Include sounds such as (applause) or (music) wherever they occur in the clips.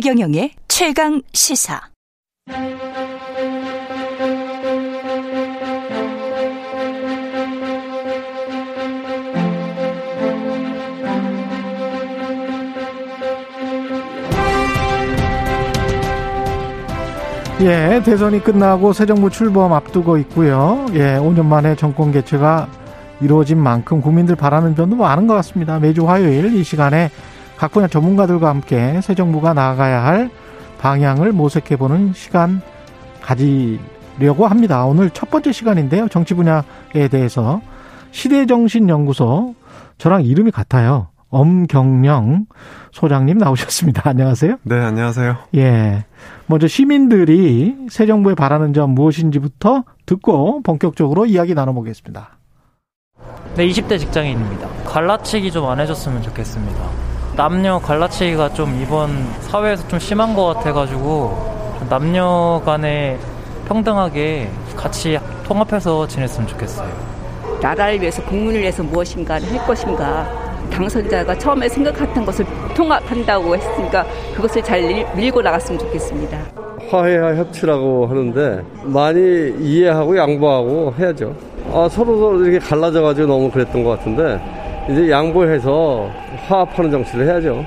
최경영의 최강 시사. 예, 대선이 끝나고 새 정부 출범 앞두고 있고요. 예, 5년 만에 정권 개최가 이루어진 만큼 국민들 바라는 점도 많은 것 같습니다. 매주 화요일 이 시간에 각 분야 전문가들과 함께 새 정부가 나아가야 할 방향을 모색해보는 시간 가지려고 합니다. 오늘 첫 번째 시간인데요. 정치 분야에 대해서 시대정신연구소 저랑 이름이 같아요. 엄경령 소장님 나오셨습니다. (laughs) 안녕하세요. 네, 안녕하세요. 예. 먼저 시민들이 새 정부에 바라는 점 무엇인지부터 듣고 본격적으로 이야기 나눠보겠습니다. 네, 20대 직장인입니다. 갈라치기 좀 안 해줬으면 좋겠습니다. 남녀 갈라치기가 좀 이번 사회에서 좀 심한 것 같아가지고 남녀 간에 평등하게 같이 통합해서 지냈으면 좋겠어요. 나라를 위해서 국민을 위해서 무엇인가를 할 것인가 당선자가 처음에 생각했던 것을 통합한다고 했으니까 그것을 잘 밀고 나갔으면 좋겠습니다. 화해와 협치라고 하는데 많이 이해하고 양보하고 해야죠. 아, 서로 서로 이렇게 갈라져가지고 너무 그랬던 것 같은데 이제 양보해서 화합하는 정치를 해야죠.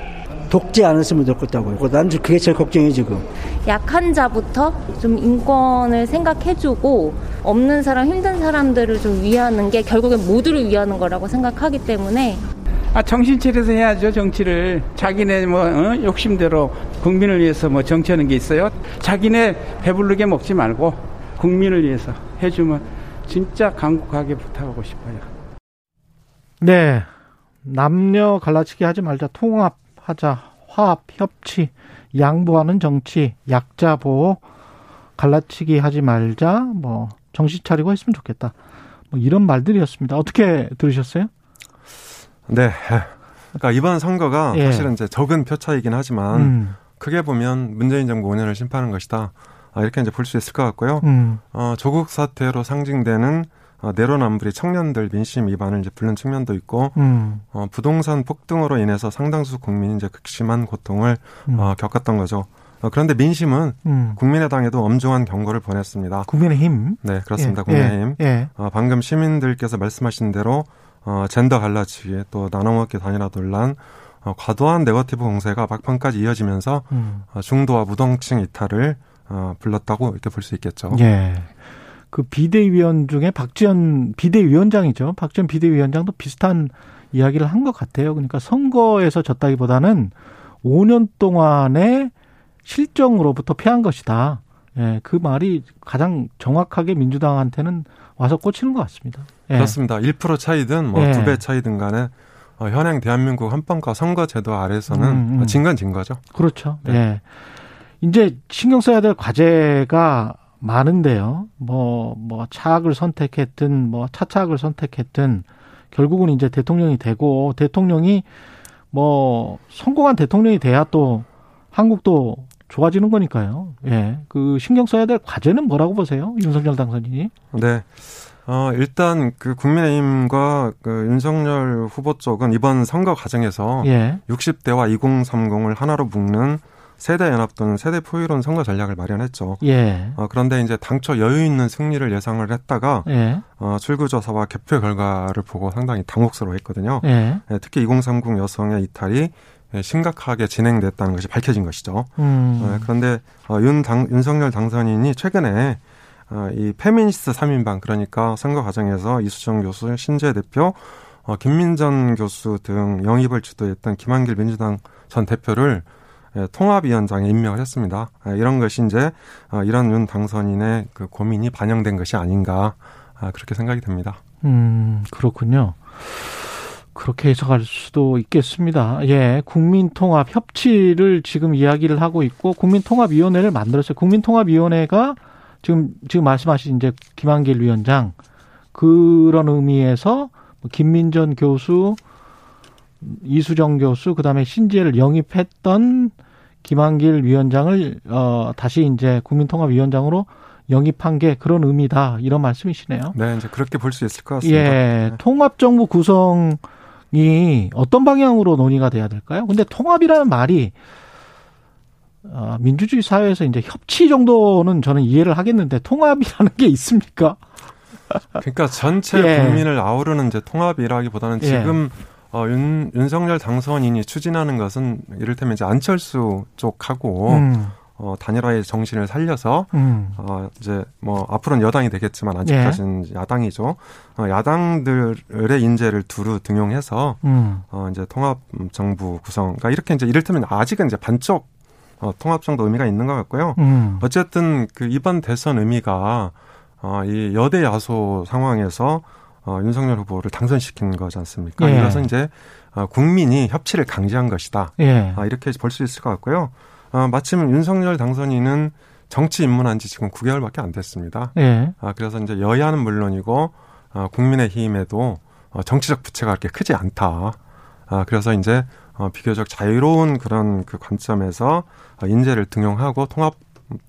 독재 안 했으면 좋겠다고요. 난 그게 제일 걱정이 지금. 약한 자부터 좀 인권을 생각해주고 없는 사람, 힘든 사람들을 좀 위하는 게 결국엔 모두를 위하는 거라고 생각하기 때문에 아, 정신 차려서 해야죠, 정치를. 자기네 뭐, 어? 욕심대로 국민을 위해서 뭐 정치하는 게 있어요. 자기네 배부르게 먹지 말고 국민을 위해서 해주면 진짜 강국하게 부탁하고 싶어요. 네. 남녀 갈라치기 하지 말자. 통합하자. 화합, 협치, 양보하는 정치, 약자 보호, 갈라치기 하지 말자. 뭐, 정신 차리고 했으면 좋겠다. 뭐 이런 말들이었습니다. 어떻게 들으셨어요? 네. 그러니까 이번 선거가 예. 사실은 이제 적은 표 차이긴 하지만 음. 크게 보면 문재인 정부 5년을 심판한 것이다. 아, 이렇게 이제 볼 수 있을 것 같고요. 음. 어, 조국 사태로 상징되는 어, 내로남불이 청년들 민심 위반을 이제 부른 측면도 있고 음. 어, 부동산 폭등으로 인해서 상당수 국민이 이제 극심한 고통을 음. 어, 겪었던 거죠. 어, 그런데 민심은 음. 국민의당에도 엄중한 경고를 보냈습니다. 국민의힘? 네, 그렇습니다. 예. 국민의힘. 예. 어, 방금 시민들께서 말씀하신 대로 어, 젠더 갈라치기 또 나눠먹기 단일화 논란 어, 과도한 네거티브 공세가 막판까지 이어지면서 음. 어, 중도와 무동층 이탈을 어, 불렀다고 이렇게 볼 수 있겠죠. 예. 그 비대위원 중에 박지원 비대위원장이죠. 박지원 비대위원장도 비슷한 이야기를 한 것 같아요. 그러니까 선거에서 졌다기보다는 5년 동안의 실정으로부터 패한 것이다. 예, 그 말이 가장 정확하게 민주당한테는 와서 꽂히는 것 같습니다. 예. 그렇습니다. 1% 차이든 뭐두배 차이든 간에 어, 현행 대한민국 헌법과 선거제도 아래서는 음, 음. 진건 진 거죠. 그렇죠. 네. 예. 이제 신경 써야 될 과제가 많은데요. 뭐, 뭐, 차악을 선택했든, 뭐, 차차악을 선택했든, 결국은 이제 대통령이 되고, 대통령이 뭐, 성공한 대통령이 돼야 또 한국도 좋아지는 거니까요. 예. 그 신경 써야 될 과제는 뭐라고 보세요? 윤석열 당선인이? 네. 어, 일단 그 국민의힘과 그 윤석열 후보 쪽은 이번 선거 과정에서 예. 60대와 2030을 하나로 묶는 세대 연합 또는 세대 포유론 선거 전략을 마련했죠. 예. 어, 그런데 이제 당초 여유 있는 승리를 예상을 했다가 예. 어, 출구조사와 개표 결과를 보고 상당히 당혹스러워했거든요. 예. 예, 특히 2030 여성의 이탈이 심각하게 진행됐다는 것이 밝혀진 것이죠. 음. 어, 그런데 어, 윤 당, 윤석열 당선인이 최근에 어, 이 페미니스트 3인방 그러니까 선거 과정에서 이수정 교수, 신재 대표, 어, 김민전 교수 등 영입을 주도했던 김한길 민주당 전 대표를 예, 통합위원장에 임명을 했습니다. 예, 이런 것이 이제 어, 이런 윤 당선인의 그 고민이 반영된 것이 아닌가 아, 그렇게 생각이 됩니다. 음 그렇군요. 그렇게 해석할 수도 있겠습니다. 예, 국민통합 협치를 지금 이야기를 하고 있고 국민통합위원회를 만들었어요. 국민통합위원회가 지금 지금 말씀하신 이제 김한길 위원장 그런 의미에서 뭐 김민전 교수, 이수정 교수, 그다음에 신지혜를 영입했던 김한길 위원장을 어 다시 이제 국민통합위원장으로 영입한 게 그런 의미다 이런 말씀이시네요. 네, 이제 그렇게 볼 수 있을 것 같습니다. 예, 네. 통합 정부 구성이 어떤 방향으로 논의가 돼야 될까요? 근데 통합이라는 말이 어, 민주주의 사회에서 이제 협치 정도는 저는 이해를 하겠는데 통합이라는 게 있습니까? 그러니까 전체 예. 국민을 아우르는 이제 통합이라기보다는 예. 지금 어, 윤, 윤석열 당선인이 추진하는 것은 이를테면 이제 안철수 쪽하고 음. 어, 단일화의 정신을 살려서 음. 어, 이제 뭐 앞으로는 여당이 되겠지만 아직까지는 예. 야당이죠. 어, 야당들의 인재를 두루 등용해서 음. 어, 이제 통합 정부 구성. 그러니까 이렇게 이제 이를테면 아직은 이제 반쪽 어, 통합 정도 의미가 있는 것 같고요. 음. 어쨌든 그 이번 대선 의미가 어, 이 여대 야소 상황에서 어, 윤석열 후보를 당선시킨 거지 않습니까? 예. 이것은 이제 어, 국민이 협치를 강제한 것이다. 예. 아, 이렇게 볼 수 있을 것 같고요. 어, 마침 윤석열 당선인은 정치 입문한 지 지금 9개월밖에 안 됐습니다. 예. 아, 그래서 이제 여야는 물론이고 어, 국민의 힘에도 어, 정치적 부채가 그렇게 크지 않다. 아, 그래서 이제 어, 비교적 자유로운 그런 그 관점에서 어, 인재를 등용하고 통합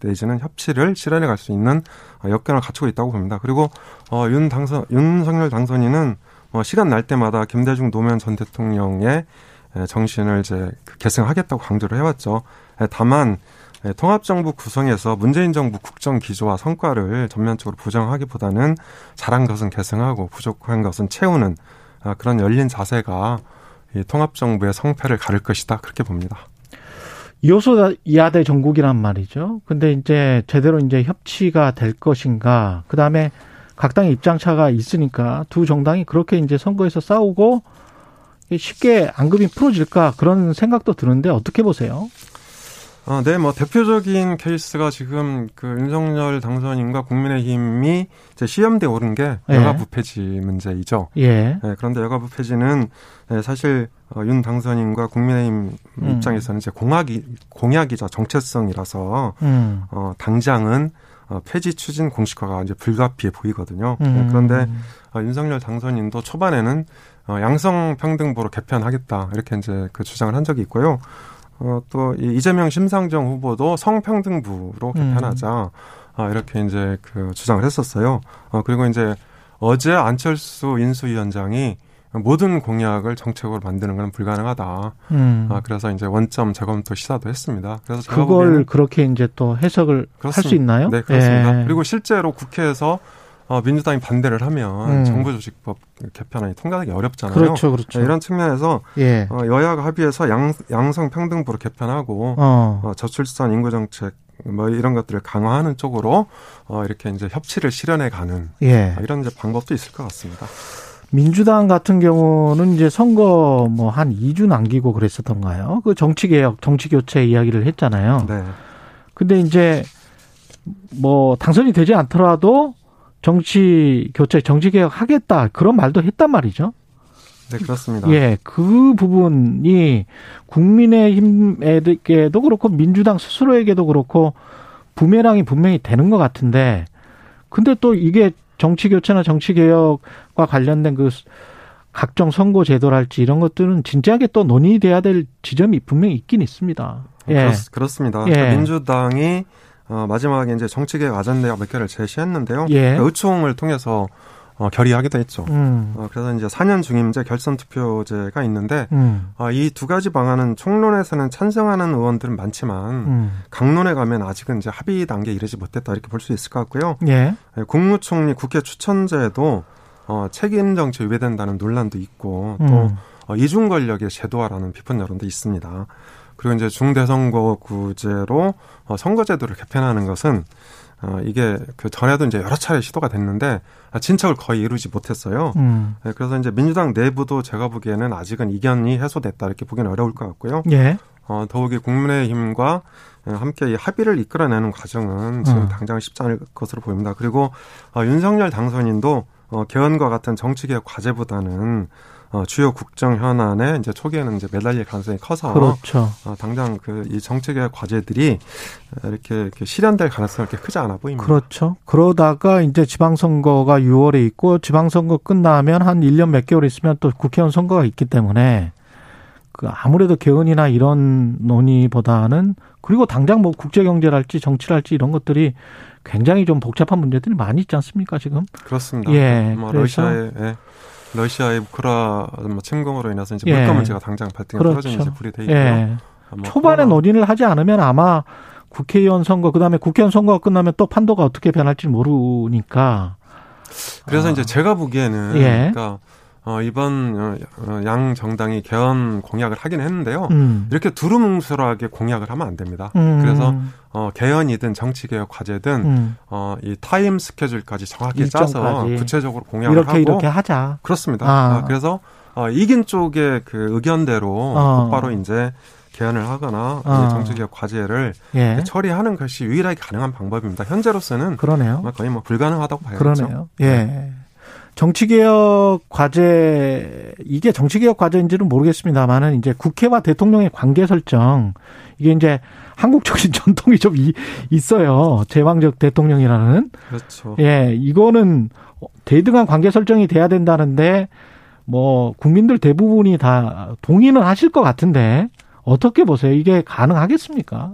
내지는 협치를 실현해 갈 수 있는 어, 여건을 갖추고 있다고 봅니다. 그리고 어, 윤 당선 윤석열 당선인은 뭐 시간 날 때마다 김대중 노무현 전 대통령의 정신을 이제 그 계승하겠다고 강조를 해왔죠. 다만 통합정부 구성에서 문재인 정부 국정 기조와 성과를 전면적으로 부정하기보다는 잘한 것은 계승하고 부족한 것은 채우는 아, 그런 열린 자세가 통합정부의 성패를 가를 것이다 그렇게 봅니다. 요소 야대 전국이란 말이죠. 근데 이제 제대로 이제 협치가 될 것인가. 그 다음에 각 당의 입장차가 있으니까 두 정당이 그렇게 이제 선거에서 싸우고 쉽게 안급이 풀어질까 그런 생각도 드는데 어떻게 보세요? 아, 네, 뭐 대표적인 케이스가 지금 그 윤석열 당선인과 국민의힘이 이제 시험대 오른 게 예. 여가부 폐지 문제이죠. 예. 네, 그런데 여가부 폐지는 네, 사실 어, 윤 당선인과 국민의힘 음. 입장에서는 이제 공약이 공약이자 정체성이라서 음. 어, 당장은 어, 폐지 추진 공식화가 이제 불가피해 보이거든요. 네, 음. 네, 그런데 어, 윤석열 당선인도 초반에는 어, 양성 평등부로 개편하겠다 이렇게 이제 그 주장을 한 적이 있고요. 어, 또 이재명 심상정 후보도 성평등부로 음. 개편하자 음. 아, 이렇게 이제 그 주장을 했었어요. 어, 그리고 이제 어제 안철수 인수위원장이 모든 공약을 정책으로 만드는 건 불가능하다. 음. 아, 그래서 이제 원점 재검토 시사도 했습니다. 그래서 그걸 그렇게 이제 또 해석을 할 수 있나요? 네, 그렇습니다. 예. 그리고 실제로 국회에서 어, 민주당이 반대를 하면 음. 정부조직법 개편안이 통과하기 어렵잖아요. 그렇죠, 그렇죠. 네, 이런 측면에서 예. 어, 여야가 합의해서 양, 양성평등부로 개편하고 어. 어, 저출산 인구정책 뭐 이런 것들을 강화하는 쪽으로 어, 이렇게 이제 협치를 실현해 가는 예. 이런 이제 방법도 있을 것 같습니다. 민주당 같은 경우는 이제 선거 뭐 한 2주 남기고 그랬었던가요? 그 정치 개혁, 정치 교체 이야기를 했잖아요. 네. 근데 이제 뭐 당선이 되지 않더라도 정치 교체, 정치 개혁 하겠다 그런 말도 했단 말이죠. 네, 그렇습니다. 예, 그 부분이 국민의힘에게도 그렇고 민주당 스스로에게도 그렇고 부메랑이 분명히 되는 것 같은데, 근데 또 이게 정치 교체나 정치 개혁과 관련된 그 각종 선거 제도랄지 이런 것들은 진지하게 또 논의돼야 될 지점이 분명히 있긴 있습니다. 예. 그렇, 습니다 예. 그러니까 민주당이 어, 마지막에 이제 정치개혁 아젠다 몇 개를 제시했는데요. 예. 그러니까 의총을 통해서 어, 결의하기도 했죠. 음. 어, 그래서 이제 4년 중임제 결선 투표제가 있는데 음. 어, 이두 가지 방안은 총론에서는 찬성하는 의원들은 많지만 음. 강론에 가면 아직은 이제 합의 단계에 이르지 못했다 이렇게 볼 수 있을 것 같고요. 예. 예. 국무총리 국회 추천제도 어, 책임 정치 위배된다는 논란도 있고 또 음. 어, 이중 권력의 제도화라는 비판 여론도 있습니다. 그리고 이제 중대선거구제로 어, 선거제도를 개편하는 것은 어, 이게 그 전에도 이제 여러 차례 시도가 됐는데 진척을 거의 이루지 못했어요. 음. 네, 그래서 이제 민주당 내부도 제가 보기에는 아직은 이견이 해소됐다 이렇게 보기는 어려울 것 같고요. 예. 어, 더욱이 국민의힘과 함께 이 합의를 이끌어내는 과정은 지금 음. 당장 쉽지 않을 것으로 보입니다. 그리고 어, 윤석열 당선인도 어, 개헌과 같은 정치개혁 과제보다는 어, 주요 국정 현안에 이제 초기에는 이제 매달릴 가능성이 커서 그렇죠. 어, 당장 그 이 정책의 과제들이 이렇게, 이렇게 실현될 가능성이 그렇게 크지 않아 보입니다. 그렇죠. 그러다가 이제 지방선거가 6월에 있고 지방선거 끝나면 한 1년 몇 개월 있으면 또 국회의원 선거가 있기 때문에 그 아무래도 개헌이나 이런 논의보다는 그리고 당장 뭐 국제 경제랄지 정치랄지 이런 것들이 굉장히 좀 복잡한 문제들이 많이 있지 않습니까 지금? 그렇습니다. 예. 뭐 러시아의 예. 러시아의 우크라 뭐 침공으로 인해서 이제 물가 예. 문제가 당장 발등에 그렇죠. 떨어지는 이제 불이 돼 있고요. 예. 뭐 초반에 논의를 하지 않으면 아마 국회의원 선거 그다음에 국회의원 선거가 끝나면 또 판도가 어떻게 변할지 모르니까 그래서 아. 이제 제가 보기에는 예. 그러니까 어, 이번 어, 어, 양 정당이 개헌 공약을 하긴 했는데요. 음. 이렇게 두루뭉술하게 공약을 하면 안 됩니다. 음. 그래서 어, 개헌이든 정치개혁 과제든 음. 어, 이 타임 스케줄까지 정확히 일정까지. 짜서 구체적으로 공약을 이렇게 하고 이렇게 하자. 그렇습니다. 아. 어, 그래서 어, 이긴 쪽의 그 의견대로 어. 곧바로 이제 개헌을 하거나 어. 정치개혁 과제를 예. 처리하는 것이 유일하게 가능한 방법입니다. 현재로서는 그러네요. 거의 뭐 불가능하다고 봐야죠. 그러네요. 예. 네. 정치개혁 과제 이게 정치개혁 과제인지는 모르겠습니다만은 이제 국회와 대통령의 관계 설정 이게 이제 한국적인 (laughs) 전통이 좀 있어요. 제왕적 대통령이라는. 그렇죠. 예, 이거는 대등한 관계 설정이 돼야 된다는데 뭐 국민들 대부분이 다 동의는 하실 것 같은데 어떻게 보세요? 이게 가능하겠습니까?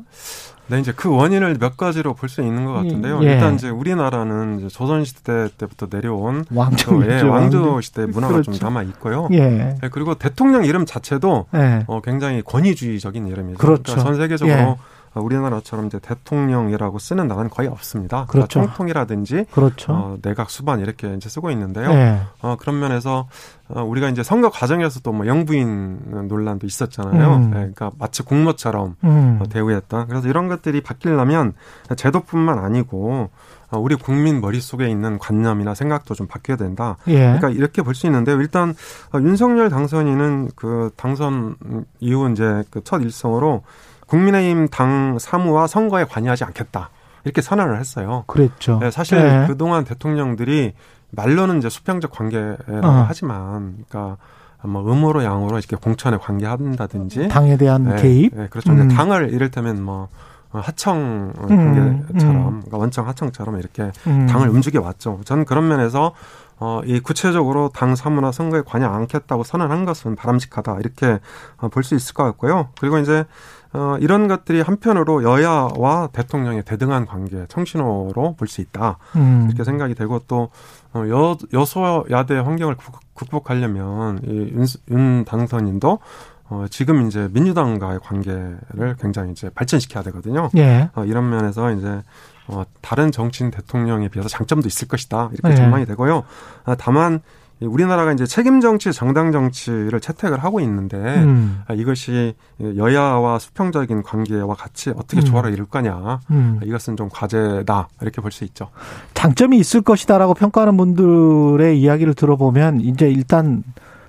네, 이제 그 원인을 몇 가지로 볼 수 있는 것 같은데요. 예. 일단 이제 우리나라는 이제 조선시대 때부터 내려온 왕조, 예, 왕조 시대 문화가 그렇죠. 좀 남아 있고요. 예. 예. 그리고 대통령 이름 자체도 예. 어, 굉장히 권위주의적인 이름이죠. 그렇죠. 그러니까 전 세계적으로 예. 어, 우리나라처럼 이제 대통령이라고 쓰는 나라는 거의 없습니다. 그러니까 그렇죠. 그러니까 총통이라든지 그렇죠. 어, 내각 수반 이렇게 이제 쓰고 있는데요. 네. 어, 그런 면에서 어, 우리가 이제 선거 과정에서도 뭐 영부인 논란도 있었잖아요. 음. 네, 그러니까 마치 공모처럼 음. 어, 대우했던. 그래서 이런 것들이 바뀌려면 제도뿐만 아니고 어, 우리 국민 머릿속에 있는 관념이나 생각도 좀 바뀌어야 된다. 예. 그러니까 이렇게 볼 수 있는데요. 일단 어, 윤석열 당선인은 그 당선 이후 이제 그 첫 일성으로 국민의힘 당 사무와 선거에 관여하지 않겠다. 이렇게 선언을 했어요. 그랬죠. 네, 사실 네. 그동안 대통령들이 말로는 이제 수평적 관계라고 어. 하지만, 그러니까 뭐 음으로 양으로 이렇게 공천에 관계한다든지 당에 대한 네, 개입. 네, 그렇죠. 음. 당을 이를테면 뭐 하청 음, 관계처럼, 음. 그러니까 원청 하청처럼 이렇게 음. 당을 움직여 왔죠. 저는 그런 면에서 어, 이 구체적으로 당 사무나 선거에 관여 않겠다고 선언한 것은 바람직하다 이렇게 어, 볼수 있을 것 같고요. 그리고 이제 어, 이런 것들이 한편으로 여야와 대통령의 대등한 관계, 청신호로 볼 수 있다. 음. 이렇게 생각이 되고 또, 어, 여, 여소야대 환경을 극복하려면 이 윤, 윤 당선인도 어, 지금 이제 민주당과의 관계를 굉장히 이제 발전시켜야 되거든요. 예. 어, 이런 면에서 이제 어, 다른 정치인 대통령에 비해서 장점도 있을 것이다. 이렇게 예. 전망이 되고요. 아, 다만 우리나라가 이제 책임 정치, 정당 정치를 채택을 하고 있는데 음. 아, 이것이 여야와 수평적인 관계와 같이 어떻게 음. 조화를 이룰 거냐 음. 이것은 좀 과제다 이렇게 볼 수 있죠. 장점이 있을 것이다라고 평가하는 분들의 이야기를 들어보면 이제 일단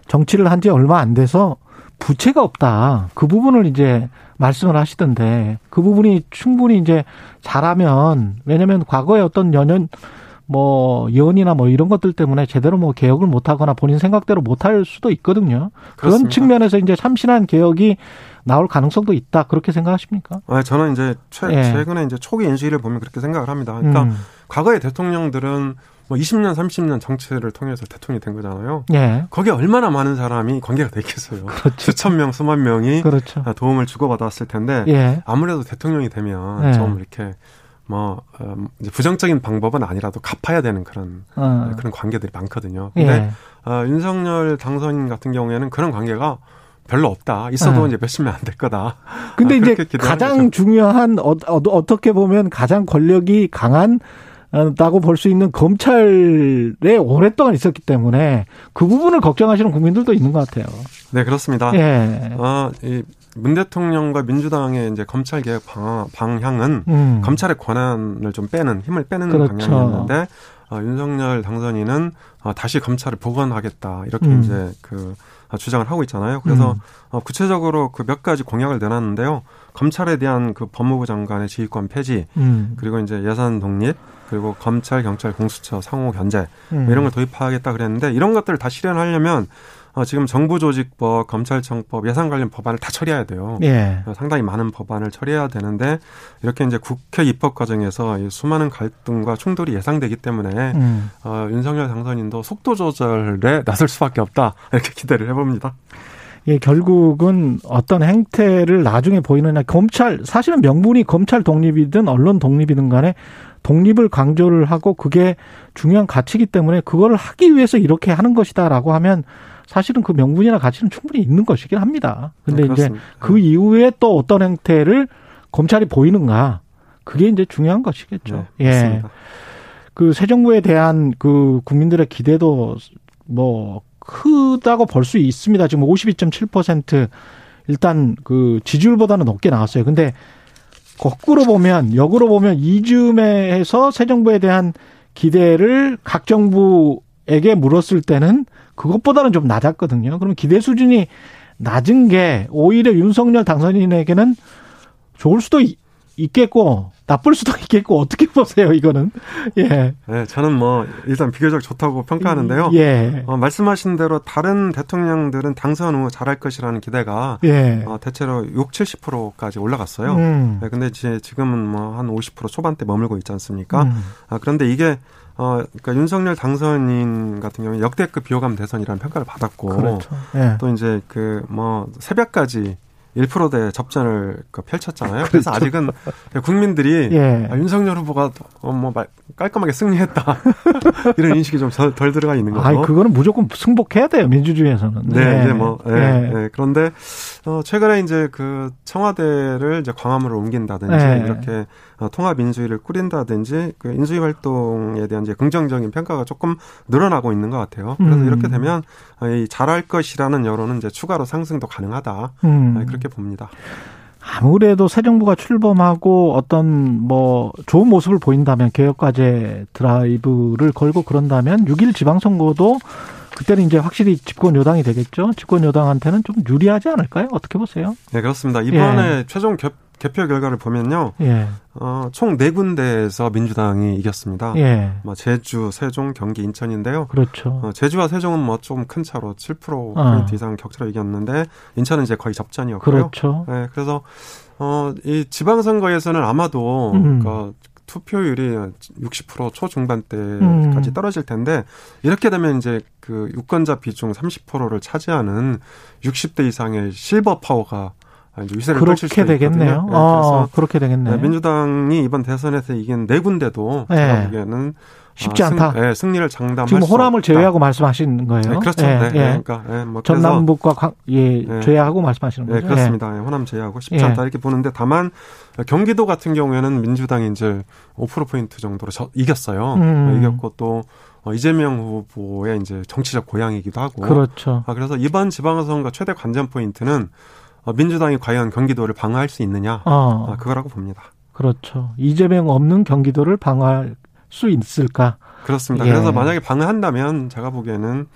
정치를 한 지 얼마 안 돼서 부채가 없다. 그 부분을 이제 말씀을 하시던데 그 부분이 충분히 이제 잘하면 왜냐하면 과거에 어떤 연연 뭐 예언이나 뭐 이런 것들 때문에 제대로 뭐 개혁을 못 하거나 본인 생각대로 못 할 수도 있거든요. 그렇습니다. 그런 측면에서 이제 참신한 개혁이 나올 가능성도 있다 그렇게 생각하십니까? 아 저는 이제 최, 예. 최근에 이제 초기 인수위를 보면 그렇게 생각을 합니다. 그러니까 음. 과거의 대통령들은 뭐 20년, 30년 정치를 통해서 대통령이 된 거잖아요. 예. 거기에 얼마나 많은 사람이 관계가 됐겠어요. 그렇죠. 수천 명, 수만 명이 그렇죠. 도움을 주고받았을 텐데 예. 아무래도 대통령이 되면 예. 좀 이렇게 뭐 어, 이제 부정적인 방법은 아니라도 갚아야 되는 그런 어. 그런 관계들이 많거든요. 근데 예. 어, 윤석열 당선인 같은 경우에는 그런 관계가 별로 없다. 있어도 어. 이제 몇십 명안될 거다. 근데 아, 이제 가장 거죠. 중요한 어, 어, 떻게 보면 가장 권력이 강한 다고 볼 수 있는 검찰에 오랫동안 있었기 때문에 그 부분을 걱정하시는 국민들도 있는 것 같아요. 네, 그렇습니다. 예. 어, 이 문 대통령과 민주당의 이제 검찰 개혁 방향은 음. 검찰의 권한을 좀 빼는 힘을 빼는 그렇죠. 방향이었는데 어, 윤석열 당선인은 어, 다시 검찰을 복원하겠다 이렇게 음. 이제 그 어, 주장을 하고 있잖아요. 그래서 음. 어, 구체적으로 그 몇 가지 공약을 내놨는데요. 검찰에 대한 그 법무부 장관의 지휘권 폐지, 음. 그리고 이제 예산 독립, 그리고 검찰, 경찰, 공수처 상호 견제 음. 이런 걸 도입하겠다 그랬는데 이런 것들을 다 실현하려면 어, 지금 정부조직법, 검찰청법, 예산 관련 법안을 다 처리해야 돼요. 예. 어, 상당히 많은 법안을 처리해야 되는데 이렇게 이제 국회 입법 과정에서 수많은 갈등과 충돌이 예상되기 때문에 음. 어, 윤석열 당선인도 속도 조절에 나설 수밖에 없다 (laughs) 이렇게 기대를 해봅니다. 예, 결국은 어떤 행태를 나중에 보이느냐. 검찰, 사실은 명분이 검찰 독립이든 언론 독립이든 간에 독립을 강조를 하고 그게 중요한 가치이기 때문에 그걸 하기 위해서 이렇게 하는 것이다라고 하면 사실은 그 명분이나 가치는 충분히 있는 것이긴 합니다. 근데 네, 이제 그 네. 이후에 또 어떤 행태를 검찰이 보이는가 그게 이제 중요한 것이겠죠. 네, 예. 그 새 정부에 대한 그 국민들의 기대도 뭐 크다고 볼 수 있습니다. 지금 52.7% 일단 그 지지율보다는 높게 나왔어요. 근데 거꾸로 보면 역으로 보면 이즈음에서 새 정부에 대한 기대를 각 정부에게 물었을 때는 그것보다는 좀 낮았거든요. 그럼 기대 수준이 낮은 게 오히려 윤석열 당선인에게는 좋을 수도 있겠고 나쁠 수도 (laughs) 있겠고 어떻게 보세요 이거는 예. 네, 저는 뭐 일단 비교적 좋다고 평가하는데요. 예. 어, 말씀하신 대로 다른 대통령들은 당선 후 잘할 것이라는 기대가 예. 어, 대체로 6, 70%까지 올라갔어요. 음. 네, 근데 이제 지금은 뭐 한 50% 초반대 머물고 있지 않습니까? 음. 아, 그런데 이게 어, 그러니까 윤석열 당선인 같은 경우에 역대급 비호감 대선이라는 평가를 받았고 그렇죠. 예. 또 이제 그 뭐 새벽까지 1%대 접전을 그 펼쳤잖아요. 그렇죠. 그래서 아직은 국민들이 예. 아, 윤석열 후보가 어, 뭐 깔끔하게 승리했다 (laughs) 이런 인식이 좀 덜 들어가 있는 거죠. 아, 그거는 무조건 승복해야 돼요 민주주의에서는. 네, 네. 이제 뭐 예, 예. 예. 그런데 어, 최근에 이제 그 청와대를 이제 광화문으로 옮긴다든지 네. 이렇게 어, 통합 인수위를 꾸린다든지 그 인수위 활동에 대한 이제 긍정적인 평가가 조금 늘어나고 있는 것 같아요. 그래서 음. 이렇게 되면 어, 이 잘할 것이라는 여론은 이제 추가로 상승도 가능하다 음. 네, 그렇게 봅니다. 아무래도 새 정부가 출범하고 어떤 뭐 좋은 모습을 보인다면 개혁과제 드라이브를 걸고 그런다면 6일 지방선거도 그때는 이제 확실히 집권 여당이 되겠죠. 집권 여당한테는 좀 유리하지 않을까요? 어떻게 보세요? 네, 그렇습니다. 이번에 예. 최종 개, 개표 결과를 보면요. 예. 어, 총 네 군데에서 민주당이 이겼습니다. 예. 뭐 제주, 세종, 경기, 인천인데요. 그렇죠. 어, 제주와 세종은 뭐 좀 큰 차로 7% 어. 이상 격차로 이겼는데 인천은 이제 거의 접전이었고요. 그렇죠. 네, 그래서 어, 이 지방선거에서는 아마도 음. 그 투표율이 60% 초중반대까지 음. 떨어질 텐데 이렇게 되면 이제 그 유권자 비중 30%를 차지하는 60대 이상의 실버 파워가 이제 위세를 그렇게 수 되겠네요. 네, 어, 그렇게 되겠네요. 네, 민주당이 이번 대선에서 이긴 네 군데도 네. 제가 보기에는 쉽지 아, 않다. 승, 네, 승리를 장담할 지금 호남을 제외하고 말씀하시는 거예요. 네, 그렇죠. 예, 네, 예. 그러니까 예, 뭐 전남북과 강, 예, 예, 제외하고 말씀하시는 거죠. 네, 그렇습니다. 예. 호남 제외하고 쉽지 않다 이렇게 보는데 다만 경기도 같은 경우에는 민주당이 이제 5% 포인트 정도로 저, 이겼어요. 음. 이겼고 또 어, 이재명 후보의 이제 정치적 고향이기도 하고. 그렇죠. 아, 그래서 이번 지방선거 최대 관전 포인트는 어, 민주당이 과연 경기도를 방어할 수 있느냐. 어. 아, 그거라고 봅니다. 그렇죠. 이재명 없는 경기도를 방어할 수 있을까? 그렇습니다. 예. 그래서 만약에 방어한다면 제가 보기에는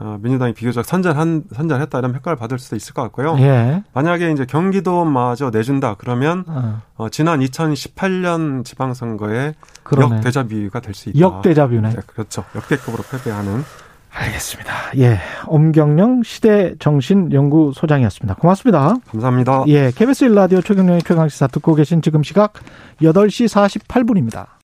어, 민주당이 비교적 선전한 선전했다 이런 평가를 받을 수도 있을 것 같고요. 예. 만약에 이제 경기도마저 내준다 그러면 어. 어, 지난 2018년 지방선거에 역대자비가 될 수 있다. 역대자비네. 네, 그렇죠. 역대급으로 패배하는. 알겠습니다. 예. 엄경영 시대정신연구소장이었습니다. 고맙습니다. 감사합니다. 예. KBS 1라디오 최경영의 최강시사 듣고 계신 지금 시각 8시 48분입니다.